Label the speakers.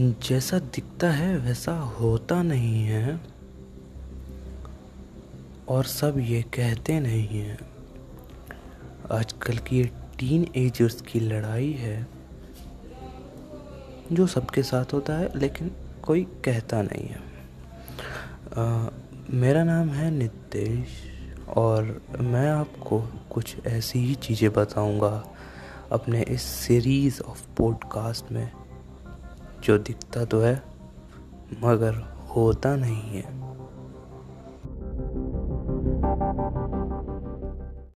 Speaker 1: जैसा दिखता है वैसा होता नहीं है। और सब ये कहते नहीं हैं। आजकल की टीन एजर्स की लड़ाई है जो सबके साथ होता है लेकिन कोई कहता नहीं है। आ, मेरा नाम है नितेश और मैं आपको कुछ ऐसी ही चीज़ें बताऊँगा अपने इस सीरीज़ ऑफ़ पॉडकास्ट में। जो दिखता तो है मगर होता नहीं है।